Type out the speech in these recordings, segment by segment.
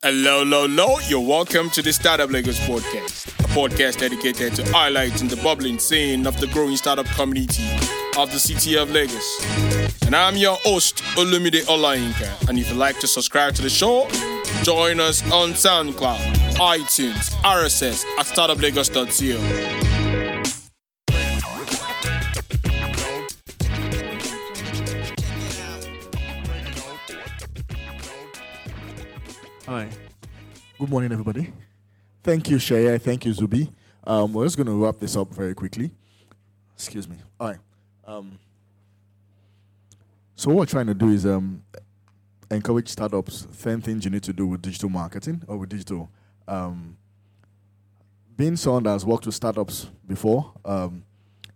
Hello, hello, hello. You're welcome to the Startup Lagos podcast, a podcast dedicated to highlighting the bubbling scene of the growing startup community of the city of Lagos. And I'm your host, Olumide Olayinka. And if you'd like to subscribe to the show, join us on SoundCloud, iTunes, RSS at startuplagos.co. Hi. Good morning, everybody. Thank you, Seye. Thank you, Zubby. Um, we're just going to wrap this up very quickly. Excuse me. All right. Um, so what we're trying to do is um, encourage startups. Same things you need to do with digital marketing or with digital. Um, being someone that has worked with startups before, um,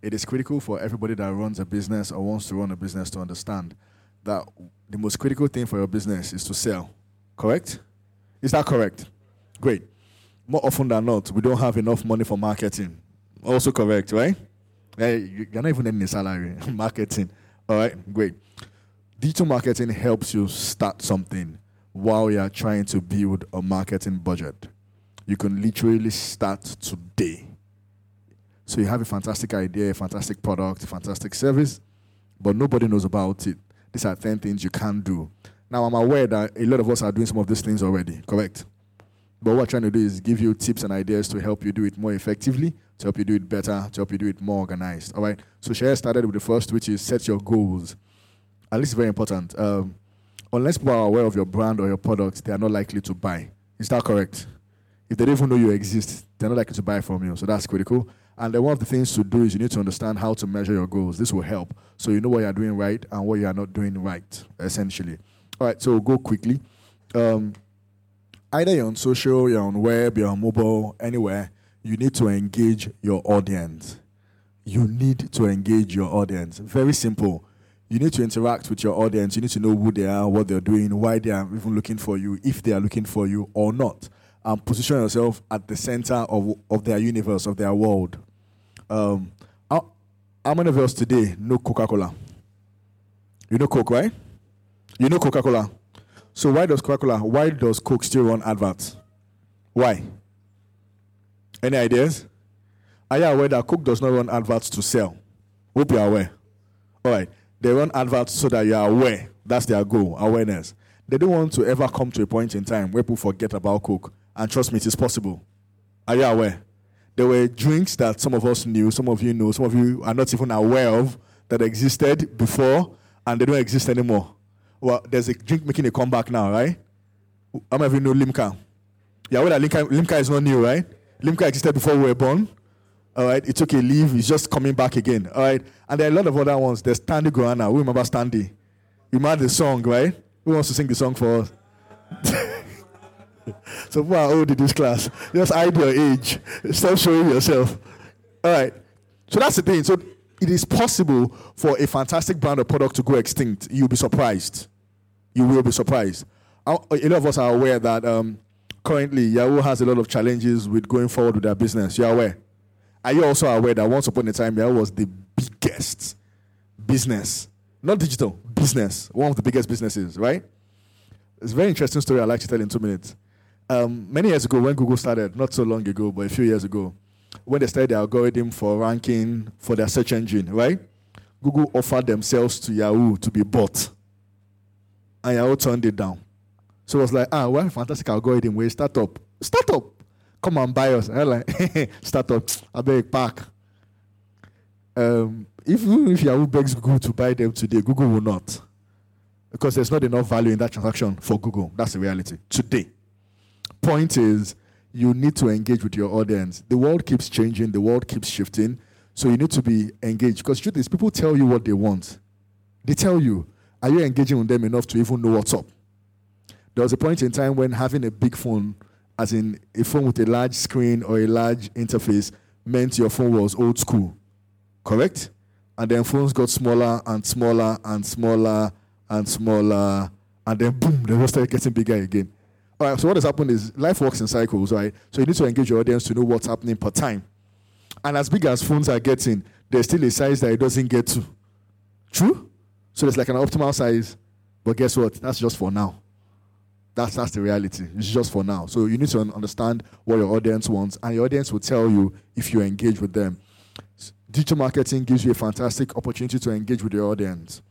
it is critical for everybody that runs a business or wants to run a business to understand that the most critical thing for your business is to sell. Correct? Is that correct? Great. More often than not, we don't have enough money for marketing. Also correct, right? Eh, hey, you're not even earning a salary. marketing. All right, great. Digital marketing helps you start something while you're trying to build a marketing budget. You can literally start today. So you have a fantastic idea, a fantastic product, a fantastic service, but nobody knows about it. These are 10 things you can do now, I'm aware that a lot of us are doing some of these things already, correct? But what we're trying to do is give you tips and ideas to help you do it more effectively, to help you do it better, to help you do it more organized. All right. So Seye started with the first, which is set your goals. At least very important. Um, unless people are aware of your brand or your product, they are not likely to buy. Is that correct? If they don't even know you exist, they're not likely to buy from you. So that's critical. And then one of the things to do is you need to understand how to measure your goals. This will help. So you know what you're doing right and what you are not doing right, essentially. All right, so we'll go quickly. Um, either you're on social, you're on web, you're on mobile, anywhere, you need to engage your audience. You need to engage your audience. Very simple. You need to interact with your audience. You need to know who they are, what they're doing, why they are even looking for you, if they are looking for you or not. And position yourself at the center of, of their universe, of their world. Um, how, how many of us today know Coca Cola? You know Coke, right? You know Coca Cola. So why does Coca Cola? Why does Coke still run adverts? Why? Any ideas? Are you aware that Coke does not run adverts to sell? Hope you are aware. All right. They run adverts so that you are aware. That's their goal, awareness. They don't want to ever come to a point in time where people forget about Coke. And trust me, it is possible. Are you aware? There were drinks that some of us knew, some of you know, some of you are not even aware of that existed before and they don't exist anymore well, there's a drink making a comeback now, right? How many of you know Limca? Yeah, well, Limca, Limca is not new, right? Limca existed before we were born. All right, it took a leave. It's just coming back again. All right, and there are a lot of other ones. There's Standy Guarana. We remember Standy. You remember the song, right? Who wants to sing the song for us? so are old in this class? Just hide your age. Stop showing yourself. All right. So that's the thing. So it is possible for a fantastic brand or product to go extinct. You'll be surprised you will be surprised. A lot of us are aware that um, currently Yahoo has a lot of challenges with going forward with their business. You're aware. Are you also aware that once upon a time Yahoo was the biggest business, not digital, business, one of the biggest businesses, right? It's a very interesting story I'd like to tell in two minutes. Um, many years ago, when Google started, not so long ago, but a few years ago, when they started the algorithm for ranking for their search engine, right? Google offered themselves to Yahoo to be bought and Yahoo turned it down. So it was like, ah, well, fantastic algorithm. We start up. Start up. Come and buy us. I like, start up. I beg park. Um, if, if Yahoo begs Google to buy them today, Google will not. Because there's not enough value in that transaction for Google. That's the reality. Today. Point is, you need to engage with your audience. The world keeps changing, the world keeps shifting. So you need to be engaged. Because truth is, people tell you what they want. They tell you. Are you engaging with them enough to even know what's up? There was a point in time when having a big phone, as in a phone with a large screen or a large interface, meant your phone was old school. Correct? And then phones got smaller and smaller and smaller and smaller, and then boom, they just started getting bigger again. All right, so what has happened is life works in cycles, right? So you need to engage your audience to know what's happening per time. And as big as phones are getting, there's still a size that it doesn't get to. True? So it's like an optimal size. But guess what? That's just for now. That's that's the reality. It's just for now. So you need to understand what your audience wants, and your audience will tell you if you engage with them. Digital marketing gives you a fantastic opportunity to engage with your audience.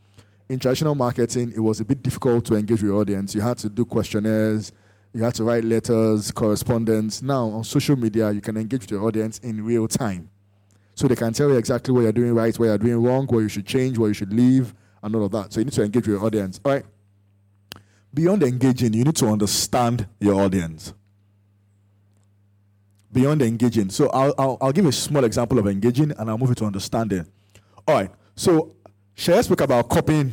In traditional marketing, it was a bit difficult to engage with your audience. You had to do questionnaires, you had to write letters, correspondence. Now on social media, you can engage with your audience in real time. So they can tell you exactly what you're doing right, what you're doing wrong, what you should change, what you should leave, and all of that. So you need to engage with your audience. All right beyond engaging, you need to understand your audience. Beyond engaging. So I'll, I'll, I'll give a small example of engaging and I'll move it to understanding. All right. So Seye spoke about copying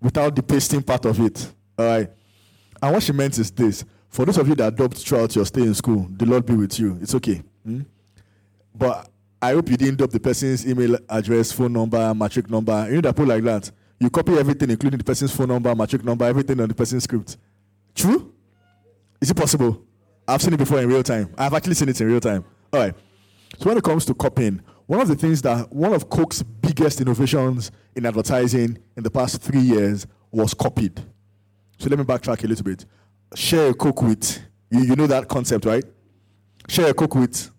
without the pasting part of it. All right. And what she meant is this for those of you that adopt throughout your stay in school, the Lord be with you. It's okay. Hmm? But I hope you didn't adopt the person's email address, phone number, matric number. You know that put like that. You copy everything, including the person's phone number, matric number, everything on the person's script. True? Is it possible? I've seen it before in real time. I've actually seen it in real time. All right. So when it comes to copying, one of the things that one of Coke's biggest innovations in advertising in the past three years was copied. So let me backtrack a little bit. Share a Coke with you, you know that concept, right? Share a Coke with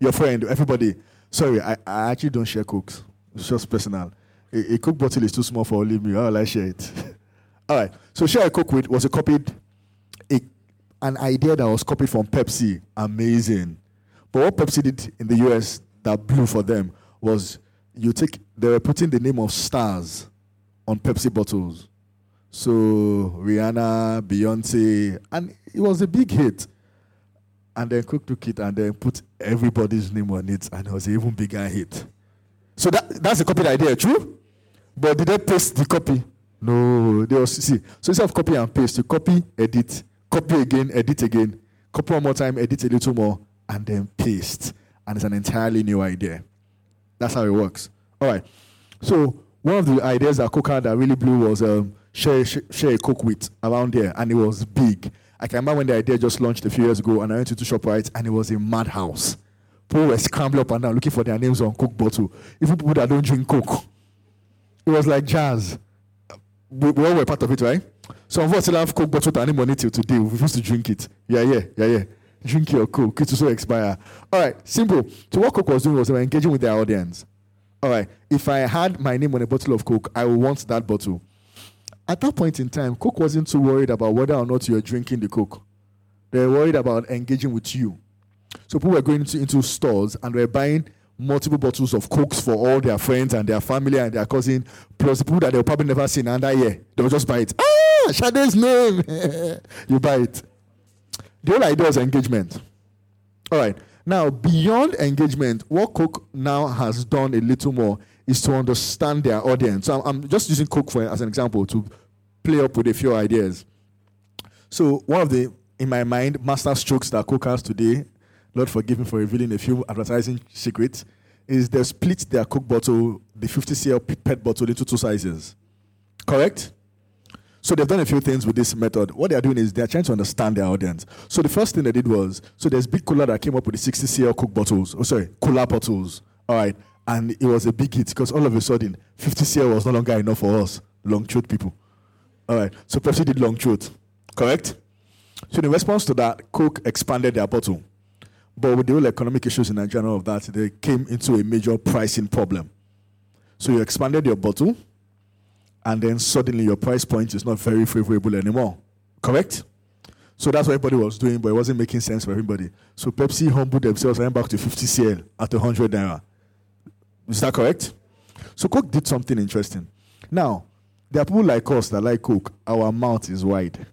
your friend, everybody. Sorry, I, I actually don't share Cokes. It's just personal a, a Coke bottle is too small for only me. How will I share it? All right. So share a Coke with was a copied, a, an idea that was copied from Pepsi. Amazing. But what Pepsi did in the US that blew for them was you take they were putting the name of stars on Pepsi bottles. So Rihanna, Beyonce, and it was a big hit. And then Coke took it and then put everybody's name on it, and it was an even bigger hit. So that, that's a copied idea, true? But did they paste the copy? No, they was see. So instead of copy and paste, you copy, edit, copy again, edit again, copy one more time, edit a little more, and then paste. And it's an entirely new idea. That's how it works. All right. So one of the ideas that Coca that really blew was um, share, share, share a Coke with around there, and it was big. I can remember when the idea just launched a few years ago, and I went to ShopRite, and it was a madhouse. People were scrambling up and down looking for their names on Coke bottle. Even people that don't drink Coke. It was like jazz. We, we all were part of it, right? Some of us still have Coke bottle any money till today. We used to drink it. Yeah, yeah, yeah, yeah. Drink your Coke. It so expire. All right, simple. So what Coke was doing was they were engaging with their audience. All right, if I had my name on a bottle of Coke, I would want that bottle. At that point in time, Coke wasn't too worried about whether or not you're drinking the Coke. They were worried about engaging with you. So people were going into, into stores and they were buying multiple bottles of cokes for all their friends and their family and their cousin, plus people that they'll probably never seen under year. They'll just buy it. Ah, Sade's name. you buy it. The whole idea is engagement. All right. Now, beyond engagement, what Coke now has done a little more is to understand their audience. So I'm, I'm just using Coke for as an example to play up with a few ideas. So one of the, in my mind, master strokes that Coke has today Lord forgive me for revealing a few advertising secrets, is they split their Coke bottle, the 50 cl PET bottle, into two sizes. Correct? So they've done a few things with this method. What they are doing is they are trying to understand their audience. So the first thing they did was, so there's Big Cola that came up with the 60 cl Coke bottles. Oh, sorry, Cola bottles. All right. And it was a big hit because all of a sudden, 50 cl was no longer enough for us, long throat people. All right. So Pepsi did long throat. Correct? So in response to that, Coke expanded their bottle. But with the whole economic issues in Nigeria and of that, they came into a major pricing problem. So you expanded your bottle, and then suddenly your price point is not very favorable anymore. Correct? So that's what everybody was doing, but it wasn't making sense for everybody. So Pepsi humbled themselves and went back to 50 CL at 100 naira. Is that correct? So Coke did something interesting. Now, there are people like us that like Coke. Our mouth is wide.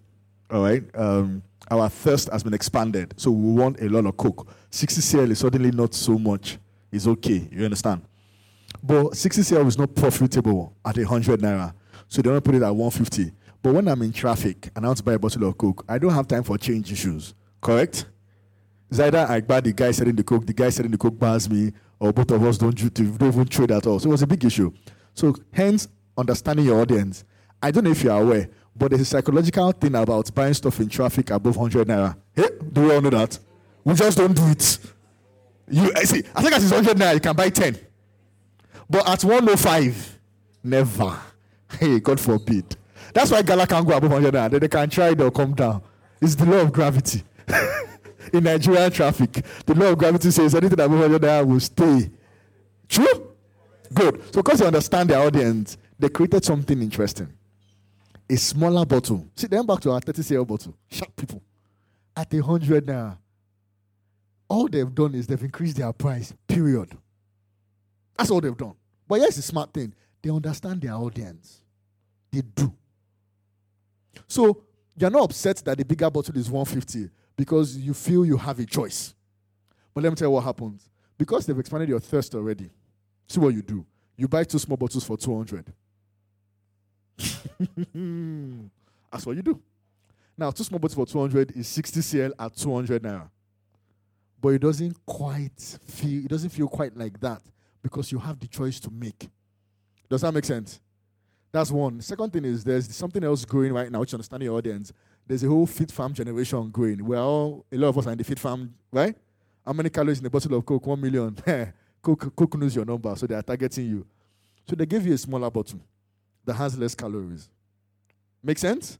All right? Um, our thirst has been expanded. So we want a lot of coke. 60 cl is suddenly not so much. It's okay. You understand? But 60 cl is not profitable at 100 naira. So they want to put it at 150. But when I'm in traffic and I want to buy a bottle of coke, I don't have time for change issues. Correct? It's either I buy the guy selling the coke, the guy selling the coke buys me, or both of us don't, don't even trade at all. So it was a big issue. So hence, understanding your audience. I don't know if you're aware, but there's a psychological thing about buying stuff in traffic above 100 naira. Hey, do we all know that? We just don't do it. You I see, I think at 100 naira, you can buy 10. But at 105, never. Hey, God forbid. That's why Gala can't go above 100 naira. They can try, they'll come down. It's the law of gravity. In Nigerian traffic, the law of gravity says anything above 100 naira will stay. True? Good. So, because you understand their audience, they created something interesting. A smaller bottle. See, then back to our 30 cl bottle. Sharp people. At a 100 naira. All they've done is they've increased their price, period. That's all they've done. But yes, it's a smart thing. They understand their audience. They do. So you're not upset that the bigger bottle is 150 because you feel you have a choice. But let me tell you what happens. Because they've expanded your thirst already, see what you do. You buy two small bottles for 200. That's what you do. Now, two small bottles for 200 is 60 cl at 200 naira. But it doesn't quite feel, it doesn't feel quite like that because you have the choice to make. Does that make sense? That's one. Second thing is there's something else growing right now, which understanding your audience. There's a whole fit farm generation growing. We're all, a lot of us are in the fit farm, right? How many calories in a bottle of Coke? One million. Coke, Coke knows your number, so they are targeting you. So they give you a smaller bottle that has less calories. Make sense?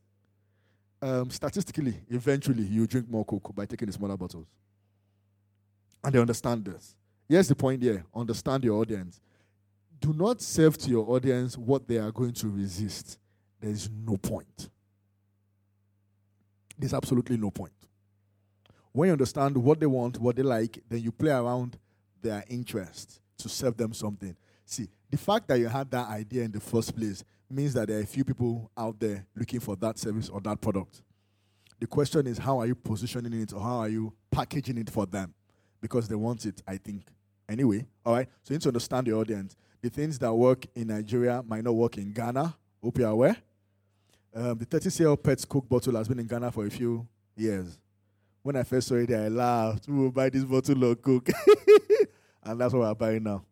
Um, statistically, eventually, you drink more Coke by taking the smaller bottles. And they understand this. Here's the point here understand your audience. Do not serve to your audience what they are going to resist. There is no point. There's absolutely no point. When you understand what they want, what they like, then you play around their interest to serve them something. See, the fact that you had that idea in the first place means that there are a few people out there looking for that service or that product. The question is, how are you positioning it or how are you packaging it for them? Because they want it, I think. Anyway, all right? So you need to understand the audience. The things that work in Nigeria might not work in Ghana. Hope you're aware. Um, the 30 cl Pets Coke bottle has been in Ghana for a few years. When I first saw it, I laughed. We will buy this bottle of Coke. and that's what we're buying now.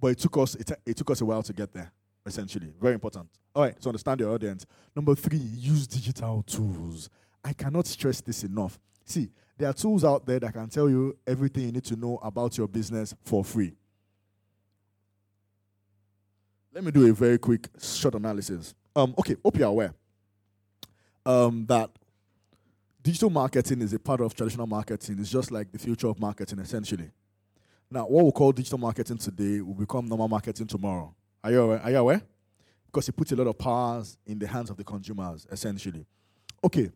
But it took us it, it took us a while to get there, essentially. Very important. All right, so understand your audience. Number three, use digital tools. I cannot stress this enough. See, there are tools out there that can tell you everything you need to know about your business for free. Let me do a very quick short analysis. Um, okay, hope you're aware um, that digital marketing is a part of traditional marketing. It's just like the future of marketing, essentially. Now, what we call digital marketing today will become normal marketing tomorrow. Are you aware? Are you aware? Because it puts a lot of powers in the hands of the consumers, essentially. Okay.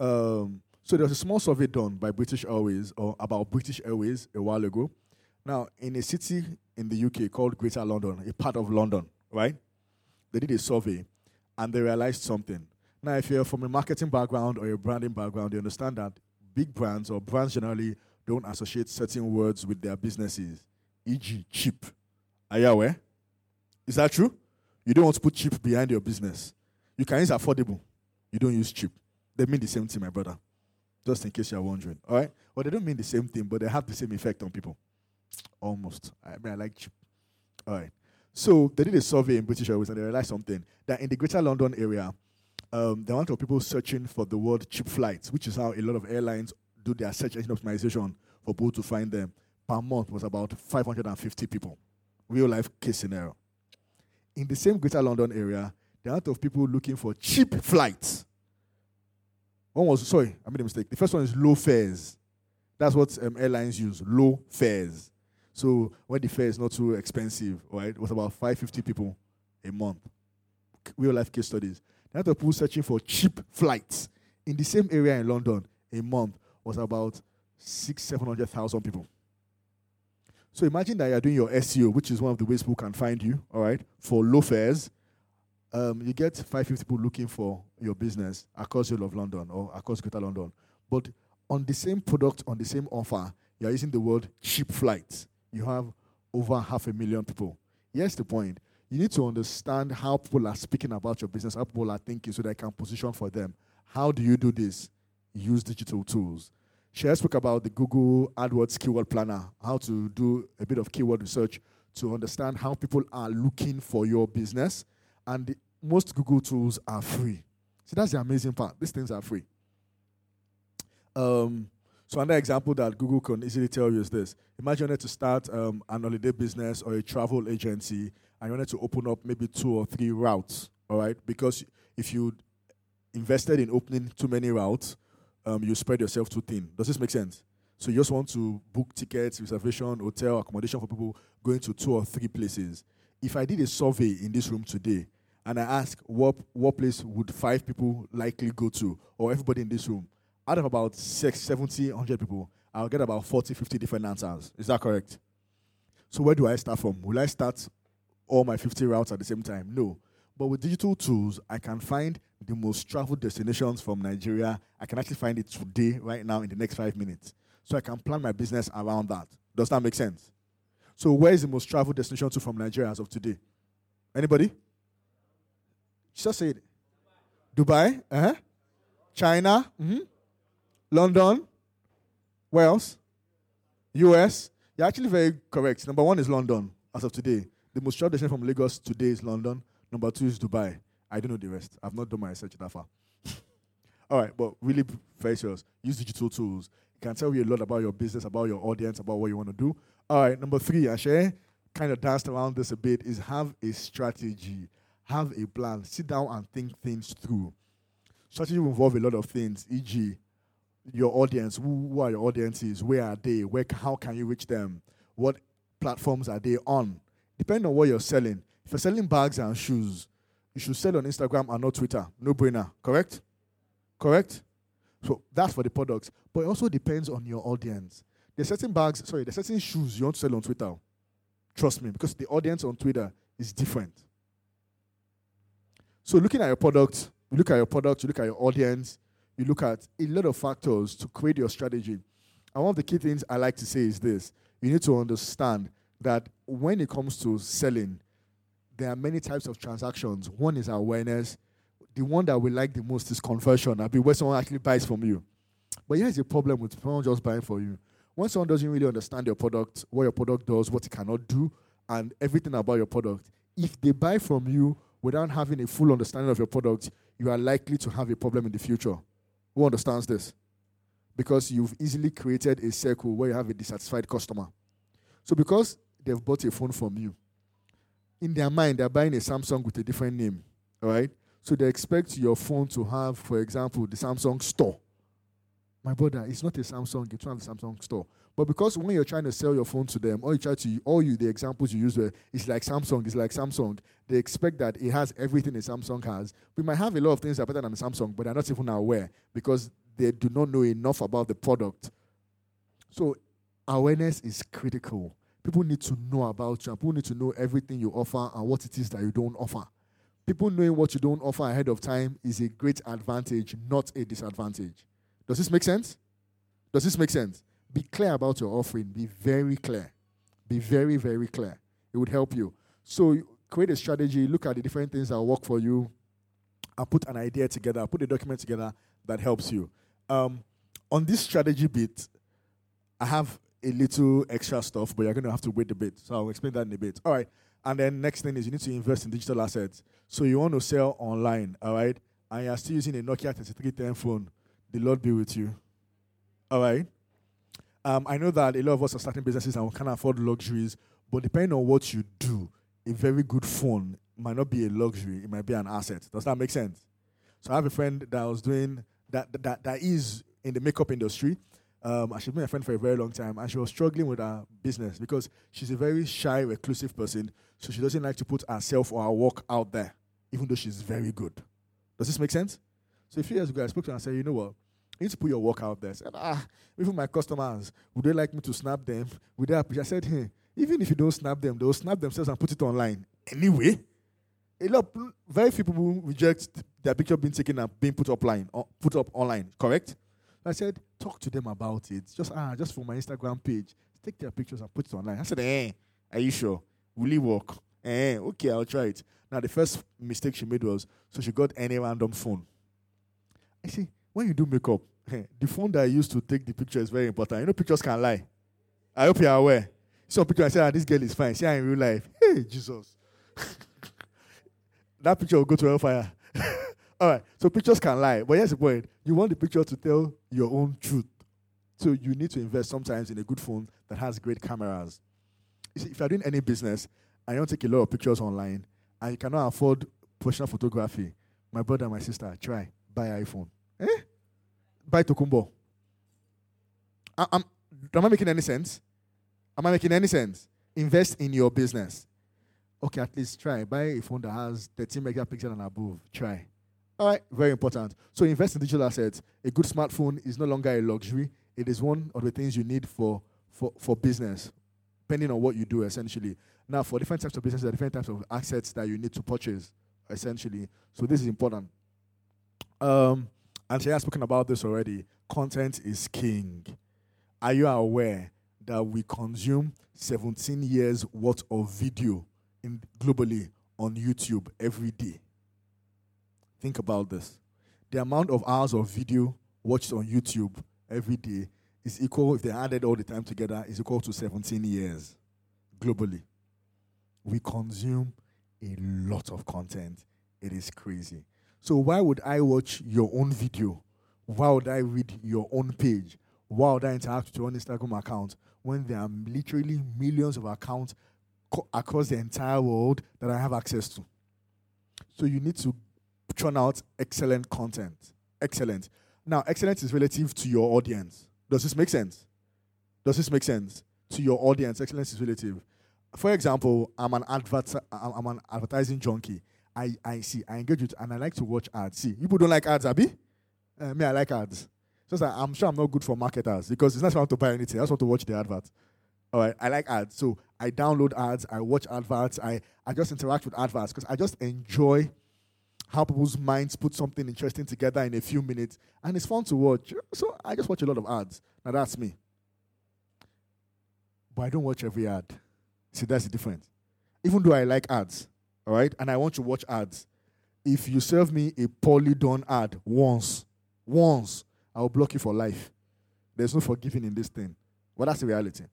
Um, so there was a small survey done by British Airways or about British Airways a while ago. Now, in a city in the UK called Greater London, a part of London, right? They did a survey and they realized something. Now, if you're from a marketing background or a branding background, you understand that big brands or brands generally don't associate certain words with their businesses, e.g., cheap. Are you aware? Is that true? You don't want to put cheap behind your business. You can use affordable. You don't use cheap. They mean the same thing, my brother. Just in case you're wondering. All right? Well, they don't mean the same thing, but they have the same effect on people. Almost. I mean, I like cheap. All right. So they did a survey in British Airways and they realized something that in the Greater London area, um, the amount of people searching for the word cheap flights, which is how a lot of airlines do their search engine optimization for people to find them, per month was about 550 people. Real life case scenario. In the same Greater London area, the amount of people looking for cheap flights. One was, sorry, I made a mistake. The first one is low fares. That's what um, airlines use, low fares. So when the fare is not too expensive, right, it was about 550 people a month. Real life case studies. The amount of people searching for cheap flights in the same area in London a month was about six, seven hundred thousand people. So imagine that you're doing your SEO, which is one of the ways people can find you, all right, for low fares. Um, you get 550 people looking for your business across the of London or across Greater London. But on the same product, on the same offer, you're using the word cheap flights. You have over half a million people. Here's the point. You need to understand how people are speaking about your business, how people are thinking so they can position for them. How do you do this? Use digital tools. Seye spoke about the Google AdWords keyword planner, how to do a bit of keyword research to understand how people are looking for your business. And the, most Google tools are free. See, that's the amazing part. These things are free. Um, so another example that Google can easily tell you is this. Imagine you wanted to start um, an holiday business or a travel agency and you wanted to open up maybe two or three routes, All right, because if you invested in opening too many routes, um, you spread yourself too thin. Does this make sense? So you just want to book tickets, reservation, hotel, accommodation for people going to two or three places. If I did a survey in this room today and I ask what what place would five people likely go to, or everybody in this room, out of about six, 70, 100 people, I'll get about 40, 50 different answers. Is that correct? So where do I start from? Will I start all my 50 routes at the same time? No. But with digital tools, I can find the most traveled destinations from Nigeria. I can actually find it today, right now, in the next five minutes. So I can plan my business around that. Does that make sense? So where is the most traveled destination to from Nigeria as of today? Anybody? Just say it. Dubai? Uh-huh. China? Mm-hmm. London? Where else? US? You're actually very correct. Number one is London as of today. The most traveled destination from Lagos today is London. Number two is Dubai. I don't know the rest. I've not done my research that far. All right, but really very serious. Use digital tools. It can tell you a lot about your business, about your audience, about what you want to do. All right, number three, Ashe, kind of danced around this a bit, is have a strategy, have a plan. Sit down and think things through. Strategy will involve a lot of things, e.g., your audience. Who, who are your audiences? Where are they? Where, how can you reach them? What platforms are they on? Depending on what you're selling. If you're selling bags and shoes, you should sell on Instagram and not Twitter. No brainer. Correct? Correct? So that's for the products. But it also depends on your audience. There's certain bags, sorry, there's certain shoes you want to sell on Twitter. Trust me, because the audience on Twitter is different. So looking at your product, you look at your product, you look at your audience, you look at a lot of factors to create your strategy. And one of the key things I like to say is this you need to understand that when it comes to selling, there are many types of transactions. One is awareness. The one that we like the most is conversion. I be where someone actually buys from you. But here's the problem with someone just buying for you. When someone doesn't really understand your product, what your product does, what it cannot do, and everything about your product, if they buy from you without having a full understanding of your product, you are likely to have a problem in the future. Who understands this? Because you've easily created a circle where you have a dissatisfied customer. So because they've bought a phone from you, in their mind, they're buying a Samsung with a different name. All right? So they expect your phone to have, for example, the Samsung store. My brother, it's not a Samsung, it's not a Samsung store. But because when you're trying to sell your phone to them, or you try to all you the examples you use were it's like Samsung, it's like Samsung. They expect that it has everything a Samsung has. We might have a lot of things that are better than Samsung, but they're not even aware because they do not know enough about the product. So awareness is critical. People need to know about you, and people need to know everything you offer and what it is that you don't offer. People knowing what you don't offer ahead of time is a great advantage, not a disadvantage. Does this make sense? Does this make sense? Be clear about your offering. Be very clear. Be very, very clear. It would help you. So create a strategy, look at the different things that work for you, and put an idea together, put a document together that helps you. Um, on this strategy bit, I have a little extra stuff, but you're going to have to wait a bit. So I'll explain that in a bit. All right. And then next thing is you need to invest in digital assets. So you want to sell online, all right? And you're still using a Nokia 3310 phone. The Lord be with you. All right. Um, I know that a lot of us are starting businesses and we can't afford luxuries, but depending on what you do, a very good phone might not be a luxury, it might be an asset. Does that make sense? So I have a friend that was doing that that, that is in the makeup industry um, she's been a friend for a very long time, and she was struggling with her business because she's a very shy, reclusive person. So she doesn't like to put herself or her work out there, even though she's very good. Does this make sense? So a few years ago, I spoke to her and said, you know what? You need to put your work out there. I said, ah, even my customers, would they like me to snap them? Would they appreciate? I said, hey, even if you don't snap them, they'll snap themselves and put it online. Anyway, a lot, very few people reject their picture being taken and being put up line, put up online. Correct? I said, talk to them about it. Just ah, just for my Instagram page. Take their pictures and put it online. I said, eh, are you sure? Will it work? Eh, okay, I'll try it. Now the first mistake she made was so she got any random phone. I see, when you do makeup, eh, the phone that I used to take the picture is very important. You know, pictures can lie. I hope you're aware. So picture I said, ah, this girl is fine. See her in real life. Hey, Jesus. that picture will go to hellfire. All right. So pictures can lie. But here's the point. You want the picture to tell your own truth. So you need to invest sometimes in a good phone that has great cameras. See, if you're doing any business and you don't take a lot of pictures online and you cannot afford professional photography. My brother and my sister, try buy iPhone. Eh? Buy Tokumbo. I, am am I making any sense? Am I making any sense? Invest in your business. Okay, at least try. Buy a phone that has 13 megapixel and above. Try. All right, very important. So invest in digital assets. A good smartphone is no longer a luxury. It is one of the things you need for, for, for business, depending on what you do, essentially. Now, for different types of business, there are different types of assets that you need to purchase, essentially. So this is important. Um, and she has spoken about this already. Content is king. Are you aware that we consume 17 years worth of video in, globally on YouTube every day? Think about this. The amount of hours of video watched on YouTube every day is equal, if they added all the time together, is equal to 17 years globally. We consume a lot of content. It is crazy. So, why would I watch your own video? Why would I read your own page? Why would I interact with your own Instagram account when there are literally millions of accounts co- across the entire world that I have access to? So, you need to churn out excellent content. Excellent. Now, excellence is relative to your audience. Does this make sense? Does this make sense? To your audience, excellence is relative. For example, I'm an advert, I'm an advertising junkie. I, I see, I engage with, and I like to watch ads. See, people don't like ads, Abby? Uh, me, I like ads. So I'm sure I'm not good for marketers because it's not want to buy anything. I just want to watch the advert. All right, I like ads. So I download ads, I watch adverts, I, I just interact with adverts because I just enjoy how people's minds put something interesting together in a few minutes, and it's fun to watch. So I just watch a lot of ads. Now that's me. But I don't watch every ad. See, that's the difference. Even though I like ads, all right, and I want to watch ads. If you serve me a poorly done ad once, once, I'll block you for life. There's no forgiving in this thing. But that's the reality.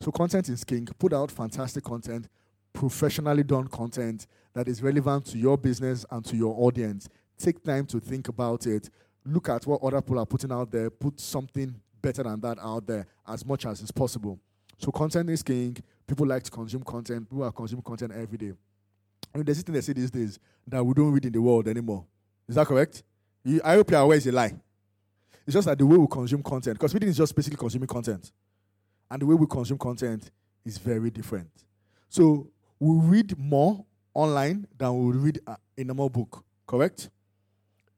So content is king. Put out fantastic content, professionally done content that is relevant to your business and to your audience. Take time to think about it. Look at what other people are putting out there. Put something better than that out there as much as is possible. So content is king. People like to consume content. People are consuming content every day. I mean, there's this thing they say these days that we don't read in the world anymore. Is that correct? I hope you're aware it's a lie. It's just that the way we consume content, because reading is just basically consuming content. And the way we consume content is very different. So we read more online than we read uh, a normal book, correct?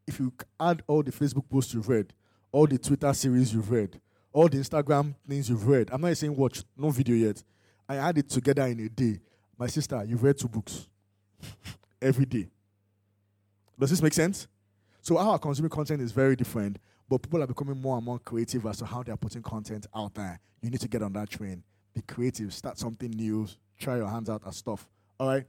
If you add all the Facebook posts you've read, all the Twitter series you've read, all the Instagram things you've read, I'm not saying watch, no video yet. I add it together in a day. My sister, you've read two books every day. Does this make sense? So our consuming content is very different, but people are becoming more and more creative as to how they are putting content out there. You need to get on that train. Be creative. Start something new. Try your hands out at stuff. All right.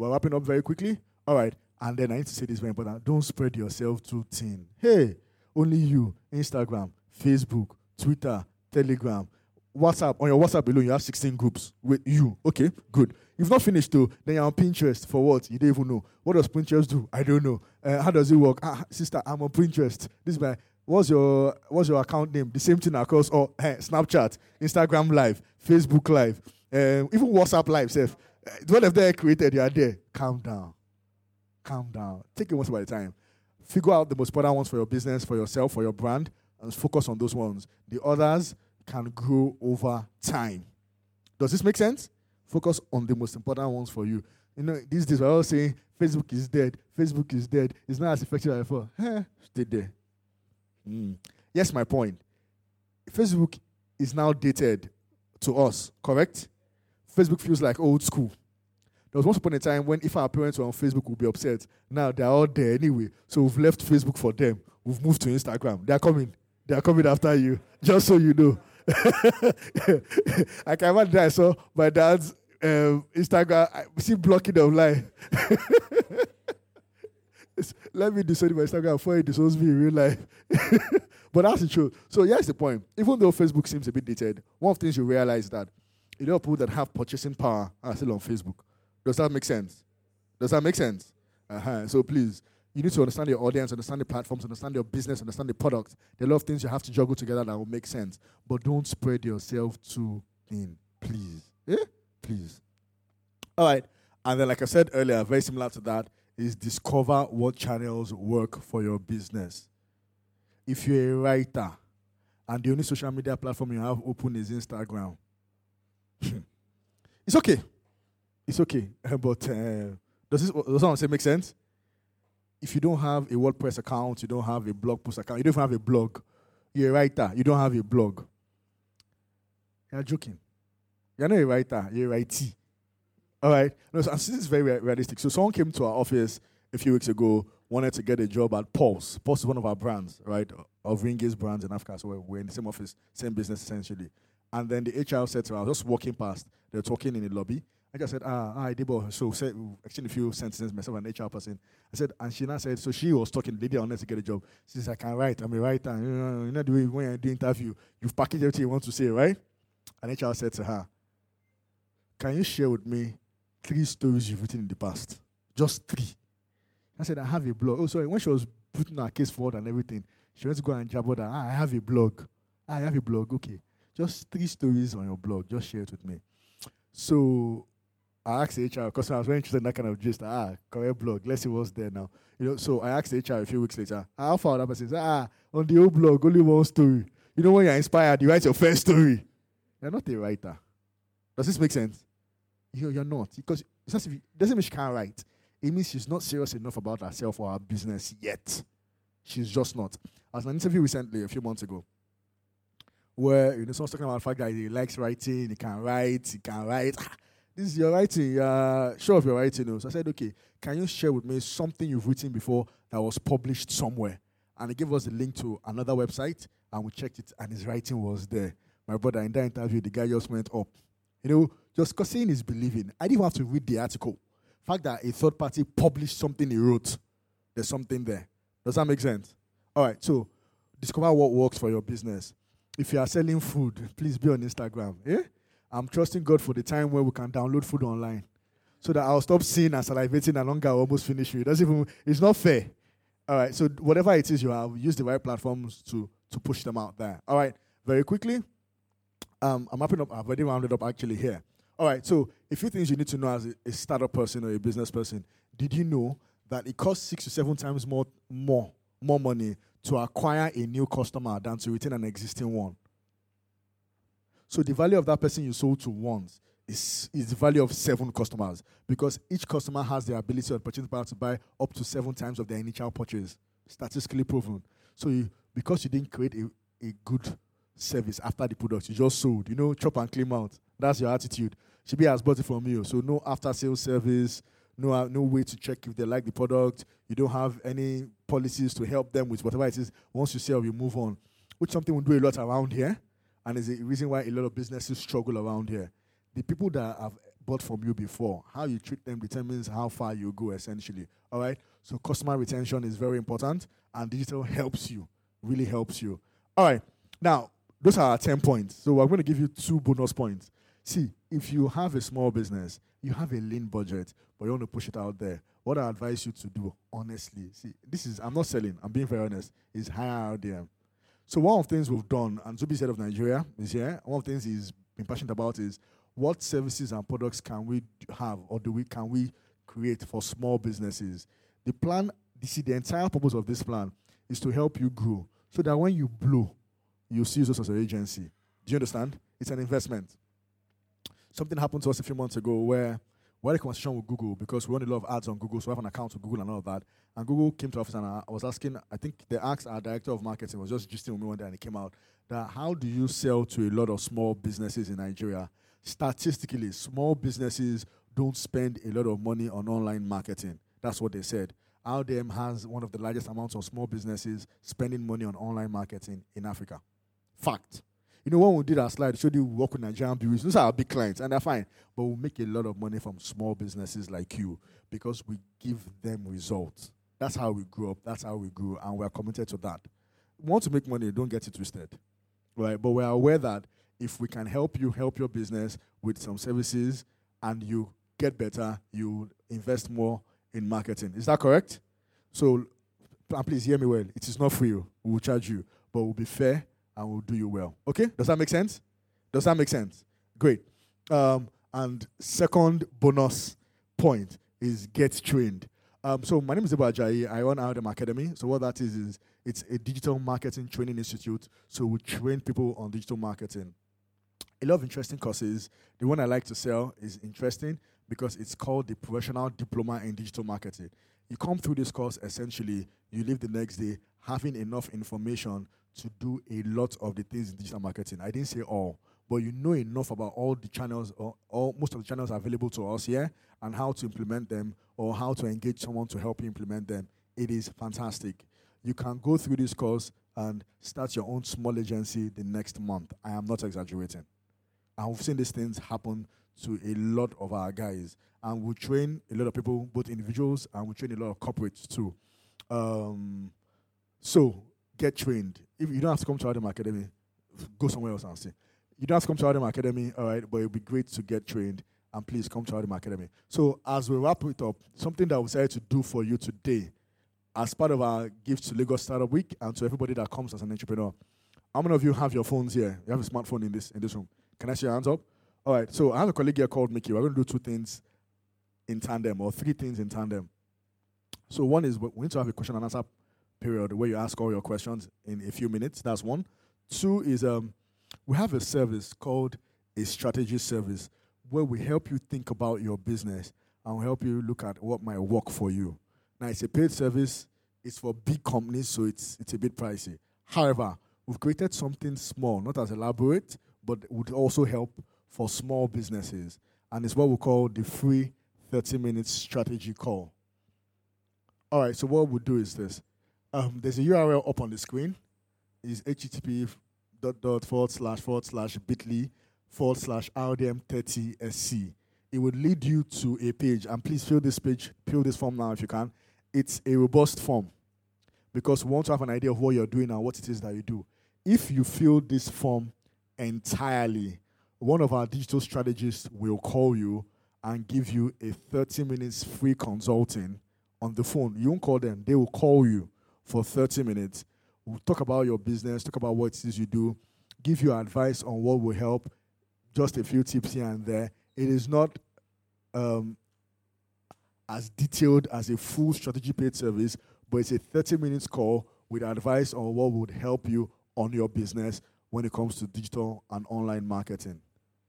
We're wrapping up very quickly. All right. And then I need to say this very important. Don't spread yourself too thin. Hey, only you. Instagram, Facebook, Twitter, Telegram, WhatsApp. On your WhatsApp alone, you have 16 groups with you. Okay, good. You've not finished though. Then you're on Pinterest for what? You don't even know. What does Pinterest do? I don't know. Uh, how does it work? Ah, sister, I'm on Pinterest. This is my what's your what's your account name? The same thing across all oh, Snapchat, Instagram Live, Facebook Live, um, even WhatsApp Live. Self, what if they created? You are there. Calm down, calm down. Take it one step at a time. Figure out the most important ones for your business, for yourself, for your brand, and focus on those ones. The others can grow over time. Does this make sense? Focus on the most important ones for you. You know, these days we're all saying Facebook is dead, Facebook is dead, it's not as effective as before. Eh, stay there. Mm. Yes, my point. Facebook is now dated to us, correct? Facebook feels like old school. There was once upon a time when if our parents were on Facebook, we'd be upset. Now they're all there anyway. So we've left Facebook for them. We've moved to Instagram. They're coming. They're coming after you. Just so you know. I can imagine I saw my dad's um, Instagram, I see blocking of life. Let me disown my Instagram before it disowns me in real life. but that's the truth. So here's the point. Even though Facebook seems a bit dated, one of the things you realize that you know people that have purchasing power are still on Facebook. Does that make sense? Does that make sense? Uh-huh. So please, you need to understand your audience, understand the platforms, understand your business, understand the product. There are a lot of things you have to juggle together that will make sense. But don't spread yourself too thin, please. Eh? Please. All right. And then, like I said earlier, very similar to that, is discover what channels work for your business. If you're a writer and the only social media platform you have open is Instagram, it's okay. It's okay. But uh, does this does what saying make sense? If you don't have a WordPress account, you don't have a blog post account, you don't have a blog, you're a writer, you don't have a blog. You're joking. You're not a writer, you're a IT. All right. No, so this is very realistic. So someone came to our office a few weeks ago, wanted to get a job at Pulse. Pulse is one of our brands, right? Of Ringier's brands in Africa. So we're in the same office, same business essentially. And then the HR said to her, I was just walking past, they were talking in the lobby. I just said, ah, hi, Debo. So said, exchanged a few sentences, myself and HR person. I said, and she now said, so she was talking, lady wanted to get a job. She says, I can write, I'm a writer. You know, you know the way when you do interview, you've packaged everything you want to say, right? And HR said to her, can you share with me three stories you've written in the past? Just three. I said, I have a blog. Oh, sorry. When she was putting her case forward and everything, she went to go and jabber that, ah, I have a blog. Ah, I have a blog. Okay. Just three stories on your blog. Just share it with me. So I asked HR because I was very interested in that kind of gist. Ah, career blog. Let's see what's there now. You know, so I asked HR a few weeks later. How far that person said, ah, on the old blog, only one story. You know when you're inspired, you write your first story. You're not a writer. Does this make sense? You're, you're not. Because it doesn't mean she can't write. It means she's not serious enough about herself or her business yet. She's just not. I was in an interview recently, a few months ago, where you know someone's talking about the fact that he likes writing, he can write, he can write. this is your writing, uh, sure of your writing. Know. So I said, okay, can you share with me something you've written before that was published somewhere? And he gave us a link to another website, and we checked it, and his writing was there. My brother, in that interview, the guy just went up. You know, just because seeing is believing. I didn't have to read the article. The fact that a third party published something he wrote, there's something there. Does that make sense? All right, so discover what works for your business. If you are selling food, please be on Instagram. Yeah? I'm trusting God for the time where we can download food online. So that I'll stop seeing and salivating and longer almost finish it. That's even it's not fair. All right. So whatever it is you have, use the right platforms to to push them out there. All right. Very quickly. Um, I'm wrapping up. I've already rounded up actually here. All right. So a few things you need to know as a, a startup person or a business person. Did you know that it costs six to seven times more more more money to acquire a new customer than to retain an existing one? So the value of that person you sold to once is, is the value of seven customers because each customer has the ability or purchasing power to buy up to seven times of their initial purchase, statistically proven. So you, because you didn't create a, a good service after the product, you just sold, you know, chop and clean out. That's your attitude. She be has bought it from you. So no after sales service, no, uh, no way to check if they like the product. You don't have any policies to help them with whatever it is. Once you sell, you move on. Which something we do a lot around here and is a reason why a lot of businesses struggle around here. The people that have bought from you before, how you treat them determines how far you go, essentially. All right? So, customer retention is very important, and digital helps you, really helps you. All right. Now, those are our 10 points. So, I'm going to give you two bonus points. See, if you have a small business, you have a lean budget, but you want to push it out there, what I advise you to do, honestly, see, this is, I'm not selling, I'm being very honest, is hire RDM. So one of the things we've done, and Zubby said of Nigeria is here. One of the things he's been passionate about is what services and products can we have or do we can we create for small businesses. The plan, you see, the entire purpose of this plan is to help you grow, so that when you blow, you see us as an agency. Do you understand? It's an investment. Something happened to us a few months ago where we had a conversation with Google because we run a lot of ads on Google, so we have an account with Google and all of that. And Google came to office and I was asking, I think they asked our director of marketing, was just gisting with me one day and it came out that how do you sell to a lot of small businesses in Nigeria? Statistically, small businesses don't spend a lot of money on online marketing. That's what they said. RDM has one of the largest amounts of small businesses spending money on online marketing in Africa. Fact. You know, when we did our slide, showed you we work with Nigerian bureaus. Those are our big clients, and they're fine. But we make a lot of money from small businesses like you because we give them results. That's how we grow up. That's how we grow, and we're committed to that. We want to make money, don't get it twisted. Right? But we're aware that if we can help you help your business with some services and you get better, you invest more in marketing. Is that correct? So please hear me well. It is not free. Oh. We will charge you, but we'll be fair and will do you well. Okay? Does that make sense? Does that make sense? Great. Um, and second bonus point is get trained. Um, so my name is Ajayi. I run RDM Academy. So what that is is it's a digital marketing training institute. So we train people on digital marketing. A lot of interesting courses. The one I like to sell is interesting because it's called the Professional Diploma in Digital Marketing. You come through this course essentially, you leave the next day having enough information to do a lot of the things in digital marketing. I didn't say all, but you know enough about all the channels or all most of the channels available to us here and how to implement them or how to engage someone to help you implement them. It is fantastic. You can go through this course and start your own small agency the next month. I am not exaggerating. We've seen these things happen to a lot of our guys. And we train a lot of people, both individuals and we train a lot of corporates too. Um, so get trained. If you don't have to come to RDM Academy, go somewhere else and see. You don't have to come to RDM Academy, all right, but it'd be great to get trained. And please come to RDM Academy. So as we wrap it up, something that we decided to do for you today, as part of our gift to Lagos Startup Week, and to everybody that comes as an entrepreneur. How many of you have your phones here? You have a smartphone in this in this room. Can I see your hands up? All right. So I have a colleague here called Mickey. We're going to do two things in tandem, or three things in tandem. So one is we need to have a question and answer period where you ask all your questions in a few minutes. That's one. Two is um, we have a service called a strategy service where we help you think about your business and we help you look at what might work for you. Now it's a paid service. It's for big companies, so it's it's a bit pricey. However, we've created something small, not as elaborate, but would also help for small businesses. And it's what we call the free 30 minutes strategy call. All right, so what we'll do is this. Um, there's a URL up on the screen. It's http dot dot forward slash forward slash bit.ly forward slash RDM30SC. It would lead you to a page, and please fill this page, fill this form now if you can. It's a robust form because we want to have an idea of what you're doing and what it is that you do. If you fill this form entirely, one of our digital strategists will call you and give you a 30 minutes free consulting on the phone. You won't call them, they will call you for 30 minutes. We'll talk about your business, talk about what it is you do, give you advice on what will help, just a few tips here and there. It is not um, as detailed as a full strategy paid service, but it's a 30 minutes call with advice on what would help you on your business when it comes to digital and online marketing.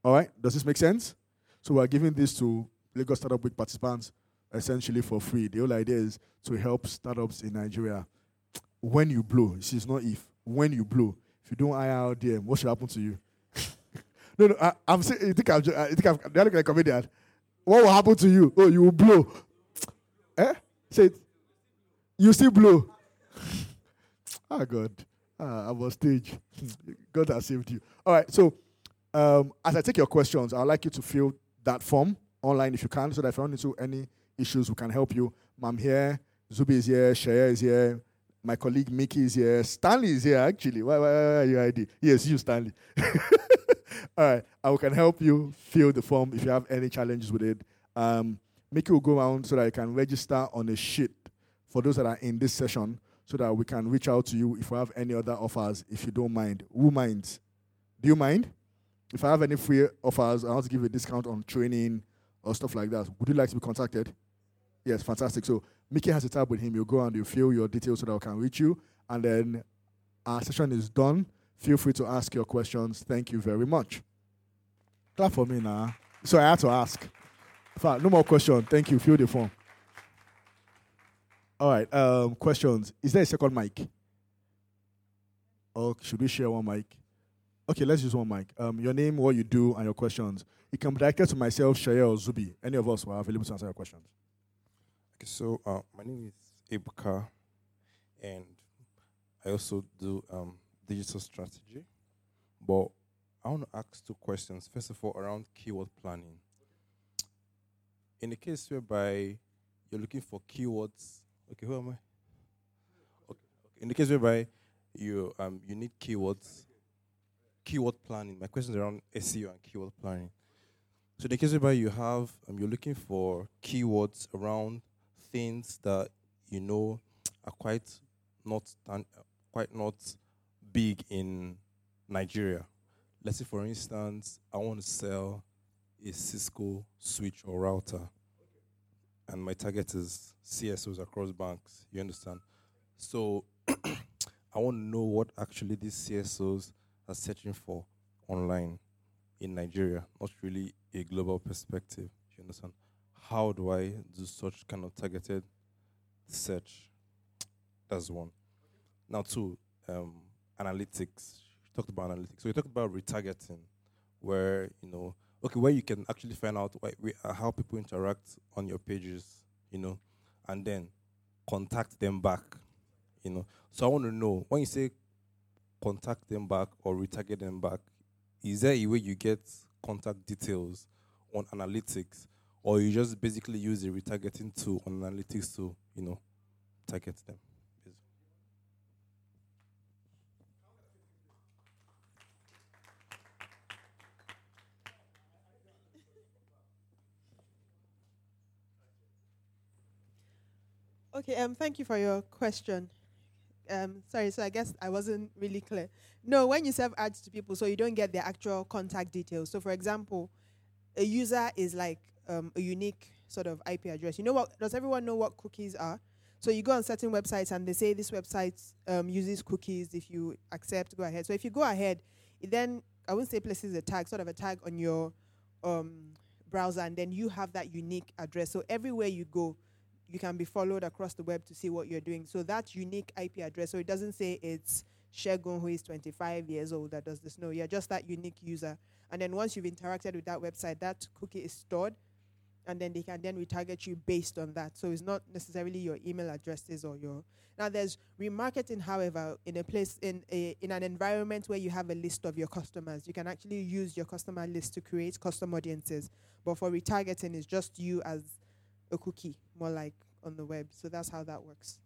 All right, does this make sense? So we're giving this to Lagos Startup Week participants essentially for free. The whole idea is to help startups in Nigeria. When you blow, see, it's not if. When you blow, if you don't IRDM, what should happen to you? no, no, I, am saying. You think I'm? I think I'm? They're looking like a comedian. What will happen to you? Oh, you will blow. eh? Say, you still blow. ah, God. Ah, I'm on stage. God has saved you. All right, so um, as I take your questions, I'd like you to fill that form online if you can, so that if you run into any issues, we can help you. I'm here, Zubby is here, Seye is here, my colleague Mickey is here, Stanley is here actually. Why, why, why are you ID? Yes, you, Stanley. All right, I can help you fill the form if you have any challenges with it. Um, Mickey will go around so that you can register on a sheet for those that are in this session so that we can reach out to you if we have any other offers, if you don't mind. Who minds? Do you mind? If I have any free offers, I want to give a discount on training or stuff like that. Would you like to be contacted? Yes, fantastic. So Mickey has a tab with him. You go and you fill your details so that we can reach you. And then our session is done. Feel free to ask your questions. Thank you very much. Clap for me now. So I had to ask. no more questions. Thank you. Fill the form. All right. Um, questions. Is there a second mic? Or should we share one mic? Okay, let's use one mic. Um, your name, what you do, and your questions. You can be directed to myself, Seye, or Zubby. Any of us are available to answer your questions. So uh, my name is Ebuka, and I also do um, digital strategy. But I want to ask two questions. First of all, around keyword planning. In the case whereby you're looking for keywords, okay, who am I? Okay, okay. In the case whereby you um you need keywords keyword planning. My question is around SEO and keyword planning. So in the case whereby you have, um, you're looking for keywords around things that you know are quite not quite not big in Nigeria. Let's say, for instance, I want to sell a Cisco switch or router, and my target is CSOs across banks. You understand? So I want to know what actually these CSOs are searching for online in Nigeria, not really a global perspective. You understand? How do I do such kind of targeted search? That's one. Now, two, um, analytics. We talked about analytics. So we talked about retargeting, where you know, okay, where you can actually find out why, uh, how people interact on your pages, you know, and then contact them back, you know. So I want to know when you say contact them back or retarget them back, is there a way you get contact details on analytics, or you just basically use a retargeting tool on analytics to, you know, target them? Okay, um, thank you for your question. Um, sorry, so I guess I wasn't really clear. No, when you serve ads to people, so you don't get their actual contact details. So, for example, a user is like um, a unique sort of IP address. You know what? Does everyone know what cookies are? So you go on certain websites and they say this website um, uses cookies. If you accept, go ahead. So if you go ahead, it then I wouldn't say places a tag, sort of a tag on your um, browser, and then you have that unique address. So everywhere you go, you can be followed across the web to see what you're doing. So that unique IP address, so it doesn't say it's Shegun who is 25 years old that does this. No, you're just that unique user. And then once you've interacted with that website, that cookie is stored, and then they can then retarget you based on that. So it's not necessarily your email addresses or your. Now there's remarketing, however, in a place in a in an environment where you have a list of your customers, you can actually use your customer list to create custom audiences. But for retargeting, it's just you as a cookie, more like on the web. So that's how that works.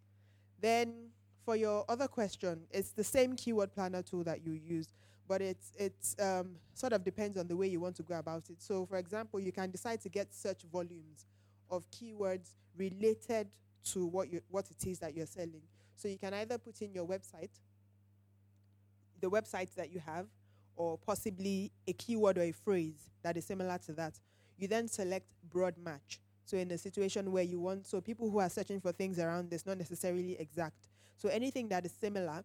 Then for your other question, it's the same keyword planner tool that you use, but it's it's um, sort of depends on the way you want to go about it. So for example, you can decide to get search volumes of keywords related to what you what it is that you're selling. So you can either put in your website, the website that you have, or possibly a keyword or a phrase that is similar to that. You then select broad match. So in a situation where you want, so people who are searching for things around this, not necessarily exact. So anything that is similar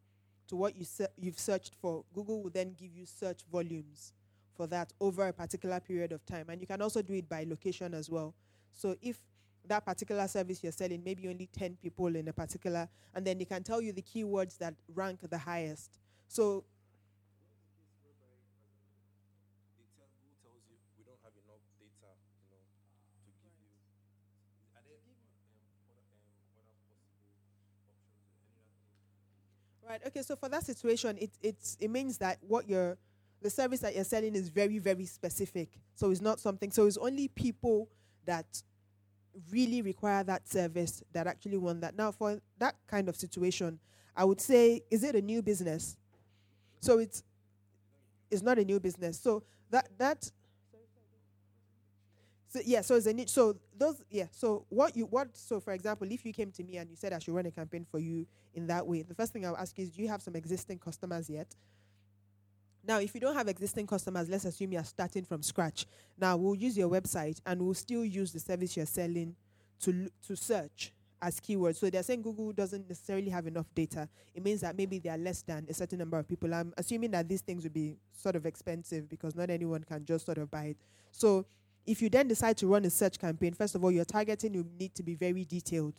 to what you se- you've searched for, Google will then give you search volumes for that over a particular period of time. And you can also do it by location as well. So if that particular service you're selling, maybe only 10 people in a particular, and then they can tell you the keywords that rank the highest. So Right. Okay. So for that situation, it it it means that what you're the service that you're selling is very very specific. So it's not something. So it's only people that really require that service that actually want that. Now, for that kind of situation, I would say, is it a new business? So it's it's not a new business. So that that so yeah, so a niche. So those yeah. So what you what so for example, if you came to me and you said I should run a campaign for you in that way, the first thing I'll ask you is, do you have some existing customers yet? Now, if you don't have existing customers, let's assume you're starting from scratch. Now, we'll use your website and we'll still use the service you're selling to to search as keywords. So they're saying Google doesn't necessarily have enough data. It means that maybe there are less than a certain number of people. I'm assuming that these things would be sort of expensive because not anyone can just sort of buy it. So if you then decide to run a search campaign, first of all, your targeting you need to be very detailed.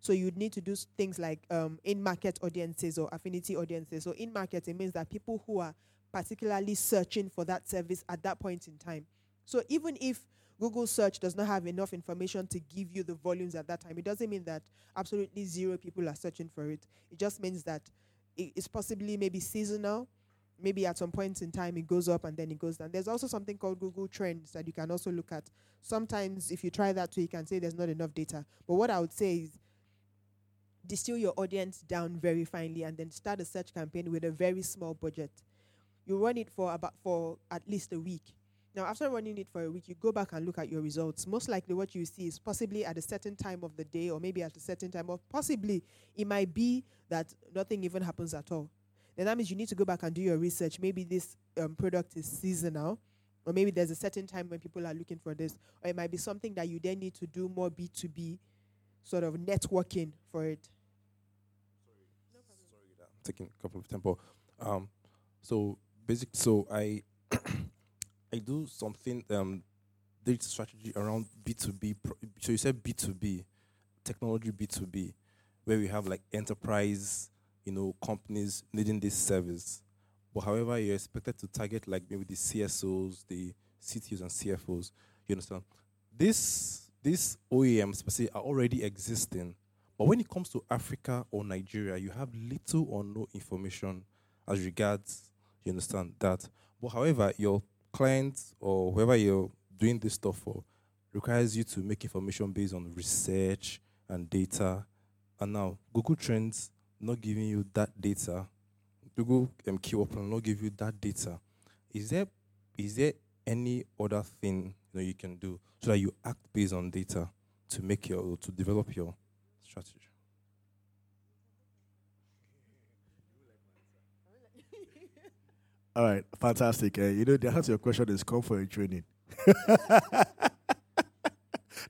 So you'd need to do things like um, in-market audiences or affinity audiences. So in-market, it means that people who are particularly searching for that service at that point in time. So even if Google search does not have enough information to give you the volumes at that time, it doesn't mean that absolutely zero people are searching for it. It just means that it's possibly maybe seasonal maybe at some point in time it goes up and then it goes down. There's also something called Google Trends that you can also look at. Sometimes if you try that too, you can say there's not enough data. But what I would say is distill your audience down very finely and then start a search campaign with a very small budget. You run it for about for at least a week. Now, after running it for a week, you go back and look at your results. Most likely, what you see is possibly at a certain time of the day, or maybe at a certain time, or possibly it might be that nothing even happens at all then that means you need to go back and do your research. Maybe this um, product is seasonal, or maybe there's a certain time when people are looking for this, or it might be something that you then need to do more B2B sort of networking for it. Sorry, I'm taking a couple of tempo. Um, so basic. So I I do something um data strategy around B two B. So you said B two B, technology B two B, where we have like enterprise, you know, companies needing this service. But however, you're expected to target like maybe the CSOs, the CTOs and CFOs. You understand? This these OEMs per se are already existing. But when it comes to Africa or Nigeria, you have little or no information as regards, you understand that. But however, your clients or whoever you're doing this stuff for requires you to make information based on research and data. And now Google Trends not giving you that data, Google um, Keyword Planner not give you that data. Is there is there any other thing you know you can do so that you act based on data to make your to develop your strategy? All right, fantastic. Uh, you know, the answer to your question is come for a training.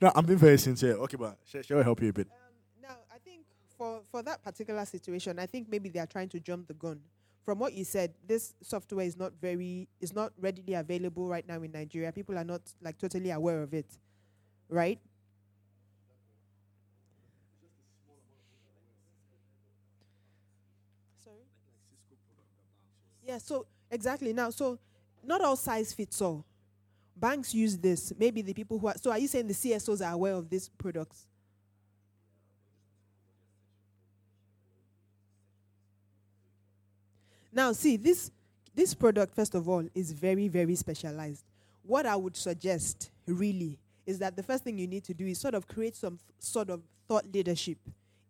no, I'm being very sincere. Okay, but shall, shall I help you a bit? Um, now, I think for, for that particular situation, I think maybe they are trying to jump the gun. From what you said, this software is not very is not readily available right now in Nigeria. People are not like totally aware of it, right? Sorry. Yeah. So exactly now, so not all size fits all banks use this. Maybe the people who are so are you saying the CSOs are aware of these products? Now, see this this product first of all is very very specialized. What I would suggest really is that the first thing you need to do is sort of create some sort of thought leadership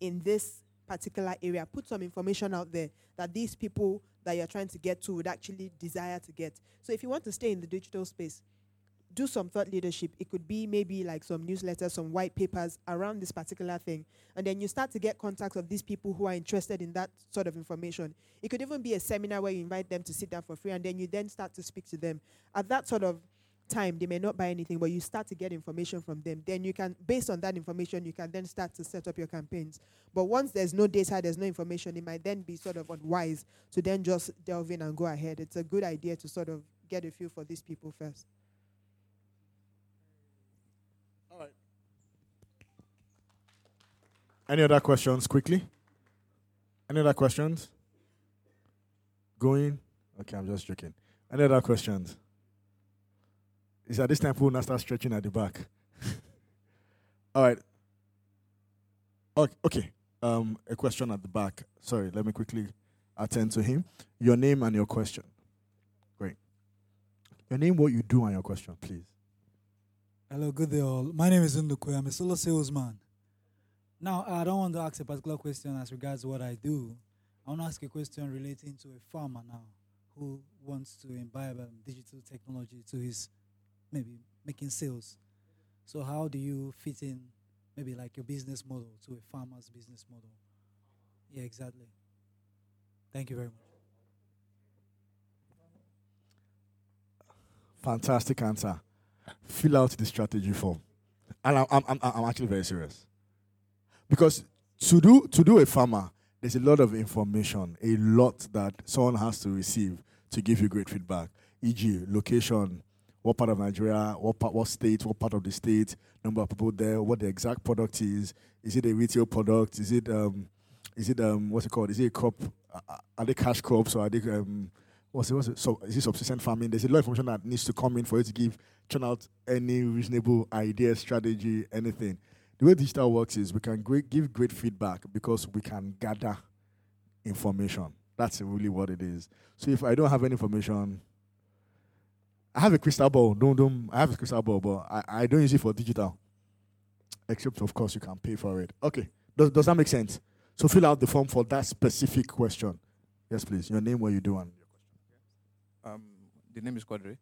in this particular area. Put some information out there that these people that you're trying to get to would actually desire to get. So if you want to stay in the digital space, do some thought leadership. It could be maybe like some newsletters, some white papers around this particular thing. And then you start to get contacts of these people who are interested in that sort of information. It could even be a seminar where you invite them to sit down for free and then you then start to speak to them. At that sort of time, they may not buy anything, but you start to get information from them. Then you can, based on that information, you can then start to set up your campaigns. But once there's no data, there's no information, it might then be sort of unwise to then just delve in and go ahead. It's a good idea to sort of get a feel for these people first. Any other questions quickly? Any other questions? Going? Okay, I'm just joking. Any other questions? Is at this time people now start stretching at the back? All right. Okay. Um, a question at the back. Sorry, let me quickly attend to him. Your name and your question. Great. Your name, what you do, and your question, please. Hello, good day all. My name is Ndukwe. I'm a solo salesman. Now, I don't want to ask a particular question as regards what I do. I want to ask a question relating to a farmer now who wants to imbibe um, digital technology to his maybe making sales. So, how do you fit in maybe like your business model to a farmer's business model? Yeah, exactly. Thank you very much. Fantastic answer. Fill out the strategy form. And I'm, I'm, I'm, I'm actually very serious. Because to do to do a farmer, there's a lot of information, a lot that someone has to receive to give you great feedback. E.g., location, what part of Nigeria, what part, what state, what part of the state, number of people there, what the exact product is. Is it a retail product? Is it um, is it um, what's it called? Is it a crop? Are they cash crops or are they um, what's it, what's it, so is it subsistence farming? There's a lot of information that needs to come in for you to give, turn out any reasonable idea, strategy, anything the way digital works is we can great, give great feedback because we can gather information. That's really what it is. So if I don't have any information, I have a crystal ball. Don't, don't, I have a crystal ball, but I, I don't use it for digital. Except, of course, you can pay for it. Okay. Does, does that make sense? So fill out the form for that specific question. Yes, please. Your name, where you do, and your question. Um, the name is Quadri.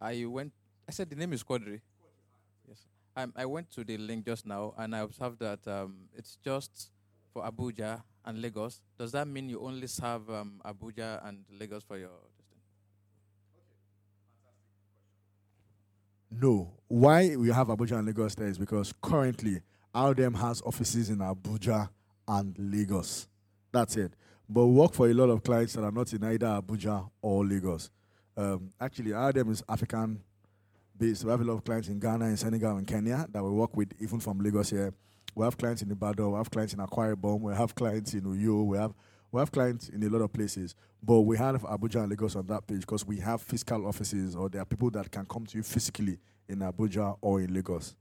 I went. I said the name is Quadri. I went to the link just now and I observed that um, it's just for Abuja and Lagos. Does that mean you only serve um, Abuja and Lagos for your No. Why we have Abuja and Lagos there is because currently RDM has offices in Abuja and Lagos. That's it. But we work for a lot of clients that are not in either Abuja or Lagos. Um, actually, RDM is African We have a lot of clients in Ghana, in Senegal, and Kenya that we work with, even from Lagos here. We have clients in Ibadan, we have clients in Akwa we have clients in Uyo, we have we have clients in a lot of places. But we have Abuja and Lagos on that page because we have physical offices, or there are people that can come to you physically in Abuja or in Lagos.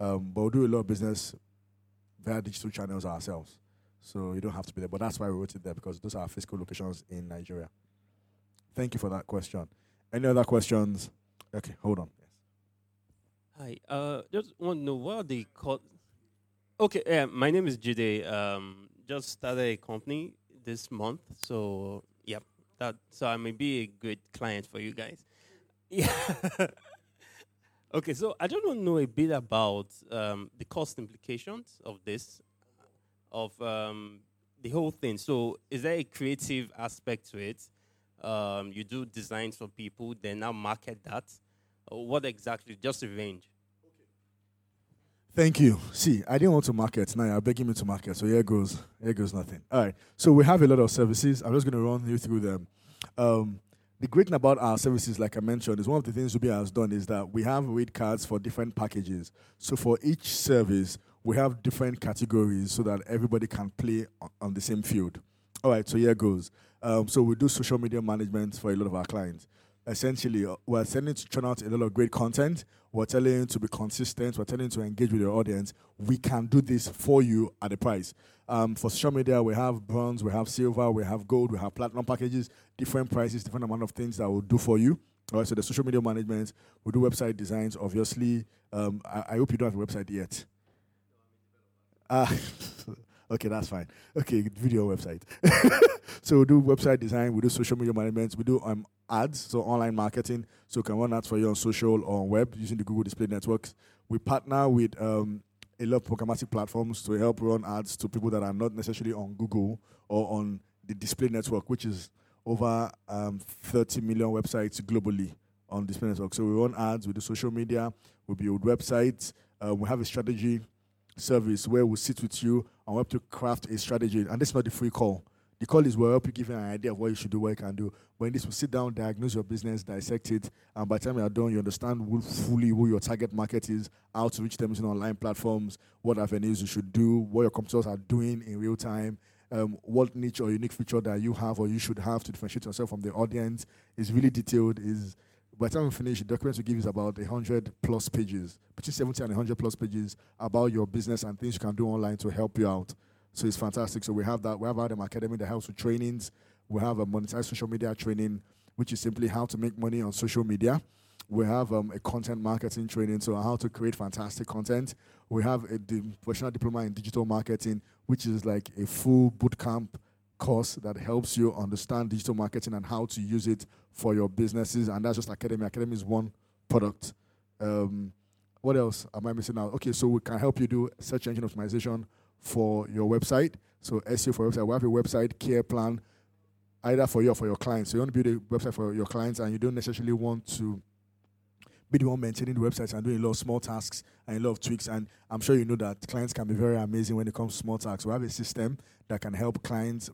Um, but we do a lot of business via digital channels ourselves. So you don't have to be there. But that's why we wrote it there because those are our physical locations in Nigeria. Thank you for that question. Any other questions? Okay, hold on. Hi. Uh, just want to know what are the co- Okay, yeah, my name is Jide. Um, just started a company this month, so yep. That so I may be a good client for you guys. Yeah. okay, so I just want to know a bit about um, the cost implications of this, of um, the whole thing. So, is there a creative aspect to it? Um, you do designs for people, then now market that. What exactly? Just revenge. Thank you. See, I didn't want to market. Now you're begging me to market. So here goes. Here goes nothing. All right. So we have a lot of services. I'm just going to run you through them. Um, the great thing about our services, like I mentioned, is one of the things Ruby has done is that we have rate cards for different packages. So for each service, we have different categories so that everybody can play on the same field. All right. So here goes. Um, so we do social media management for a lot of our clients essentially uh, we're telling to churn out a lot of great content. We're telling to be consistent. We're telling to engage with your audience. We can do this for you at a price. Um, for social media, we have bronze, we have silver, we have gold, we have platinum packages, different prices, different amount of things that we'll do for you. All right, so the social media management, we do website designs. Obviously, um, I, I, hope you don't have a website yet. Ah, okay, that's fine. Okay, video website. so we do website design, we do social media management, we do um, ads, so online marketing. So can run ads for you on social or on web using the Google Display Networks. We partner with um, a lot of programmatic platforms to help run ads to people that are not necessarily on Google or on the display network, which is over um, 30 million websites globally on display network. So we run ads, we do social media, we build websites, uh, we have a strategy service where we sit with you and we help to craft a strategy. And this is not the free call. The call is will help you give you an idea of what you should do, what you can do. When this will sit down, diagnose your business, dissect it, and by the time you are done, you understand who, fully who your target market is, how to reach them using online platforms, what avenues you should do, what your competitors are doing in real time, um, what niche or unique feature that you have or you should have to differentiate yourself from the audience is really detailed. Is by the time we finish, the document we give is about 100 plus pages, between 70 and 100 plus pages about your business and things you can do online to help you out. So it's fantastic. So we have that. We have RDM Academy that helps with trainings. We have a monetized social media training, which is simply how to make money on social media. We have um, a content marketing training, so how to create fantastic content. We have a professional diploma in digital marketing, which is like a full bootcamp course that helps you understand digital marketing and how to use it for your businesses. And that's just Academy. Academy is one product. Um, what else am I missing out? Okay, so we can help you do search engine optimization for your website. So SEO for website. We have a website care plan either for you or for your clients. So you want to build a website for your clients and you don't necessarily want to be the one maintaining the websites and doing a lot of small tasks and a lot of tweaks. And I'm sure you know that clients can be very amazing when it comes to small tasks. We have a system that can help clients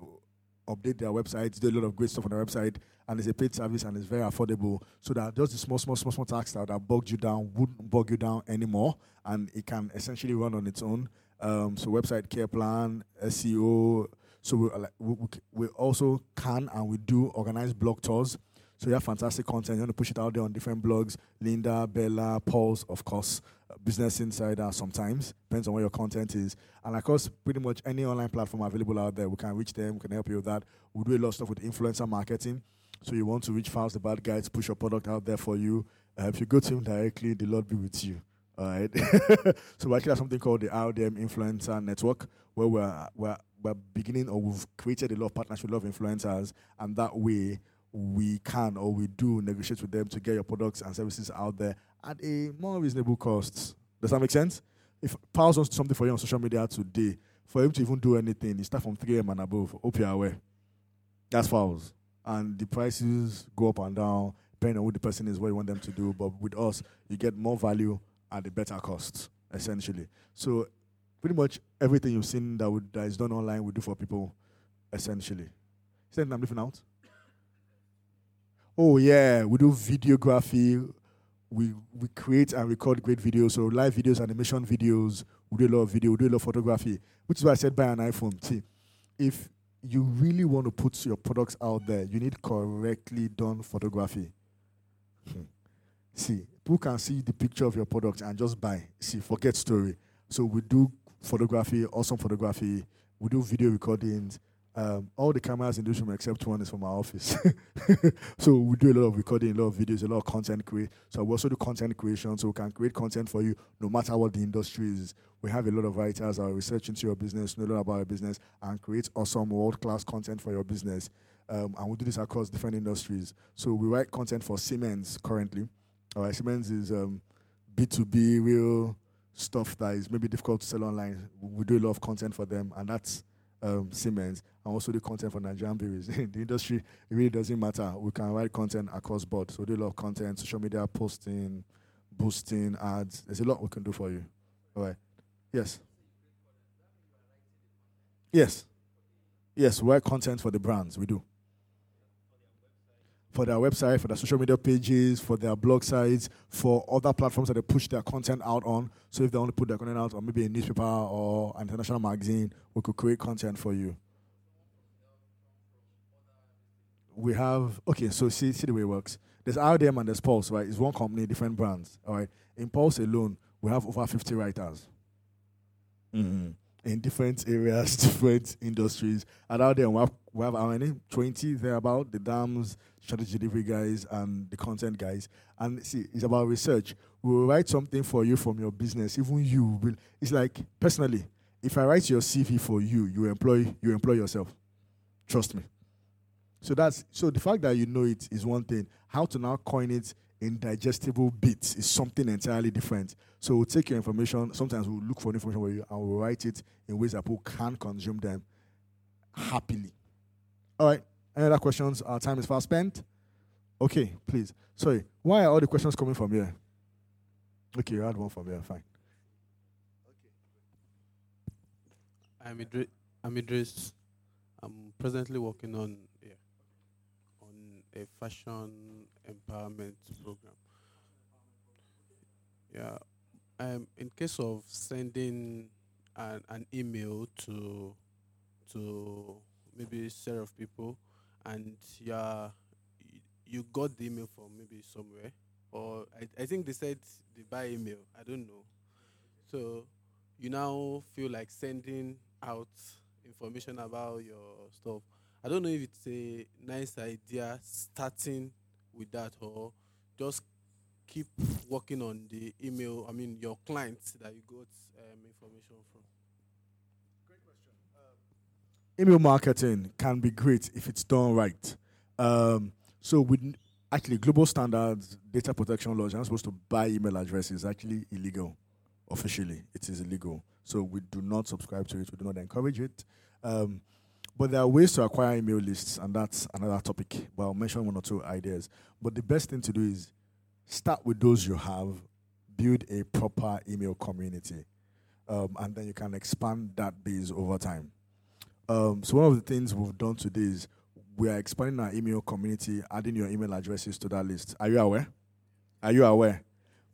update their websites, do a lot of great stuff on their website, and it's a paid service and it's very affordable. So that just the small, small, small, small tasks that, that bogged you down wouldn't bog you down anymore, and it can essentially run on its own. Um, so website care plan, SEO. So we, we, we also can and we do organize blog tours. So you have fantastic content. You want to push it out there on different blogs. Linda, Bella, Pulse, of course, uh, Business Insider sometimes. Depends on what your content is. And of course, pretty much any online platform available out there, we can reach them, we can help you with that. We do a lot of stuff with influencer marketing. So you want to reach fast the bad guys, push your product out there for you. Uh, if you go to him directly, the Lord be with you. All right. so we actually have something called the RDM Influencer Network, where we're, we're, we're beginning or we've created a lot of partnerships with a lot of influencers, and that way we can or we do negotiate with them to get your products and services out there at a more reasonable cost. Does that make sense? If Pals wants something for you on social media today, for him to even do anything, it starts from 3 a.m. and above. Hope you're aware. That's Pals. And the prices go up and down depending on who the person is, what you want them to do. But with us, you get more value at a better cost, essentially. So pretty much everything you've seen that, would, that is done online, we do for people, essentially. Is that I'm leaving out? Oh yeah, we do videography. We we create and record great videos. So live videos, animation videos. We do a lot of video. We do a lot of photography. Which is why I said buy an iPhone. See, if you really want to put your products out there, you need correctly done photography. Hmm. See, people can see the picture of your product and just buy. See, forget story. So we do photography, awesome photography. We do video recordings. Um, all the cameras in this room except one is from our office. so we do a lot of recording, a lot of videos, a lot of content create. So we also do content creation, so we can create content for you no matter what the industry is. We have a lot of writers that are research into your business, know a lot about your business, and create awesome world class content for your business. Um, and we do this across different industries. So we write content for Siemens currently. All right, Siemens is um, B2B, real stuff that is maybe difficult to sell online. We do a lot of content for them, and that's um, Siemens and also the content for Nigerian breweries. the industry, it really doesn't matter. We can write content across board. So do a lot of content, social media posting, boosting, ads. There's a lot we can do for you. All right. Yes. Yes. Yes, we write content for the brands. We do. For their website, for their social media pages, for their blog sites, for other platforms that they push their content out on. So if they want to put their content out on maybe a newspaper or an international magazine, we could create content for you. we have okay. So see, see the way it works. There's RDM and there's Pulse, right? It's one company, different brands. All right. In Pulse alone, we have over 50 writers mm-hmm. In different areas, different industries. And out there, we have, we have how many? 20 thereabout. The dams, strategy delivery guys, and the content guys. And see, it's about research. We will write something for you from your business. Even you will. It's like personally, if I write your CV for you, you employ you employ yourself. Trust me. So that's so the fact that you know it is one thing. How to now coin it in digestible bits is something entirely different. So we'll take your information. Sometimes we'll look for information for you and we'll write it in ways that people can consume them happily. All right. Any other questions? Our time is fast spent. Okay, please. Sorry. Why are all the questions coming from here? Okay, you had one from here. Fine. Okay. I'm Idris. I'm Idris. I'm presently working on a fashion empowerment program. Yeah. Um, in case of sending an, an email to to maybe set of people, and yeah, you got the email from maybe somewhere, or I, I think they said they buy email. I don't know. So you now feel like sending out information about your stuff I don't know if it's a nice idea starting with that or just keep working on the email, I mean, your clients that you got um, information from. Great question. Um, email marketing can be great if it's done right. Um, so, with actually global standards, data protection laws, you're not supposed to buy email addresses. Actually, illegal. Officially, it is illegal. So we do not subscribe to it. We do not encourage it. Um, but there are ways to acquire email lists, and that's another topic. But I'll mention one or two ideas. But the best thing to do is start with those you have, build a proper email community, um, and then you can expand that base over time. Um, so one of the things we've done today is we are expanding our email community, adding your email addresses to that list. Are you aware? Are you aware?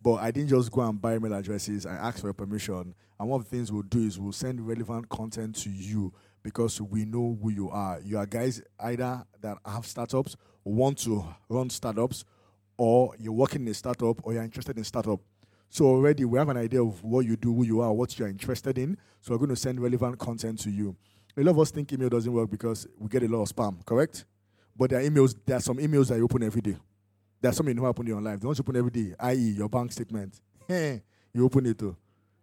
But I didn't just go and buy email addresses. I asked for permission. And one of the things we'll do is we'll send relevant content to you because we know who you are. You are guys either that have startups, want to run startups, or you're working in a startup, or you're interested in startup. So already we have an idea of what you do, who you are, what you're interested in. So we're going to send relevant content to you. A lot of us think email doesn't work because we get a lot of spam, correct? But there are emails, there are some emails that you open every day. There are some you open in your life. The ones you open every day, i.e., your bank statement. you open it too.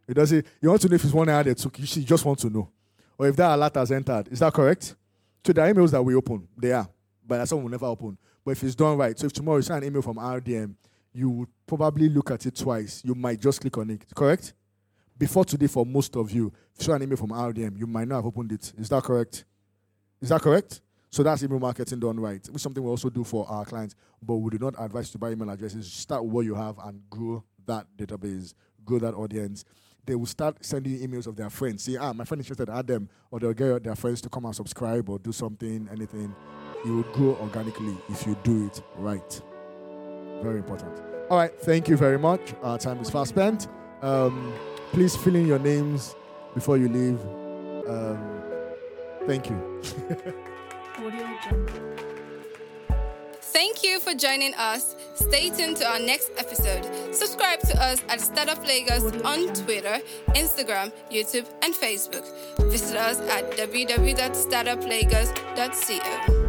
It doesn't. You want to know if it's one hour they took. You just want to know or if that alert has entered. Is that correct? So the emails that we open, they are, but some will never open. But if it's done right, so if tomorrow you send an email from RDM, you would probably look at it twice. You might just click on it. Correct? Before today, for most of you, if you saw an email from RDM, you might not have opened it. Is that correct? Is that correct? So that's email marketing done right, which something we also do for our clients. But we do not advise to buy email addresses. Start with what you have and grow that database, grow that audience. They will start sending you emails of their friends. See, ah, my friend is interested, add them, or they'll get their friends to come and subscribe or do something, anything. You will grow organically if you do it right. Very important. All right, thank you very much. Our time is fast spent. Um, please fill in your names before you leave. Um, thank you. You for joining us. Stay tuned to our next episode. Subscribe to us at Startup Lagos on Twitter, Instagram, YouTube, and Facebook. Visit us at www.startuplagos.co.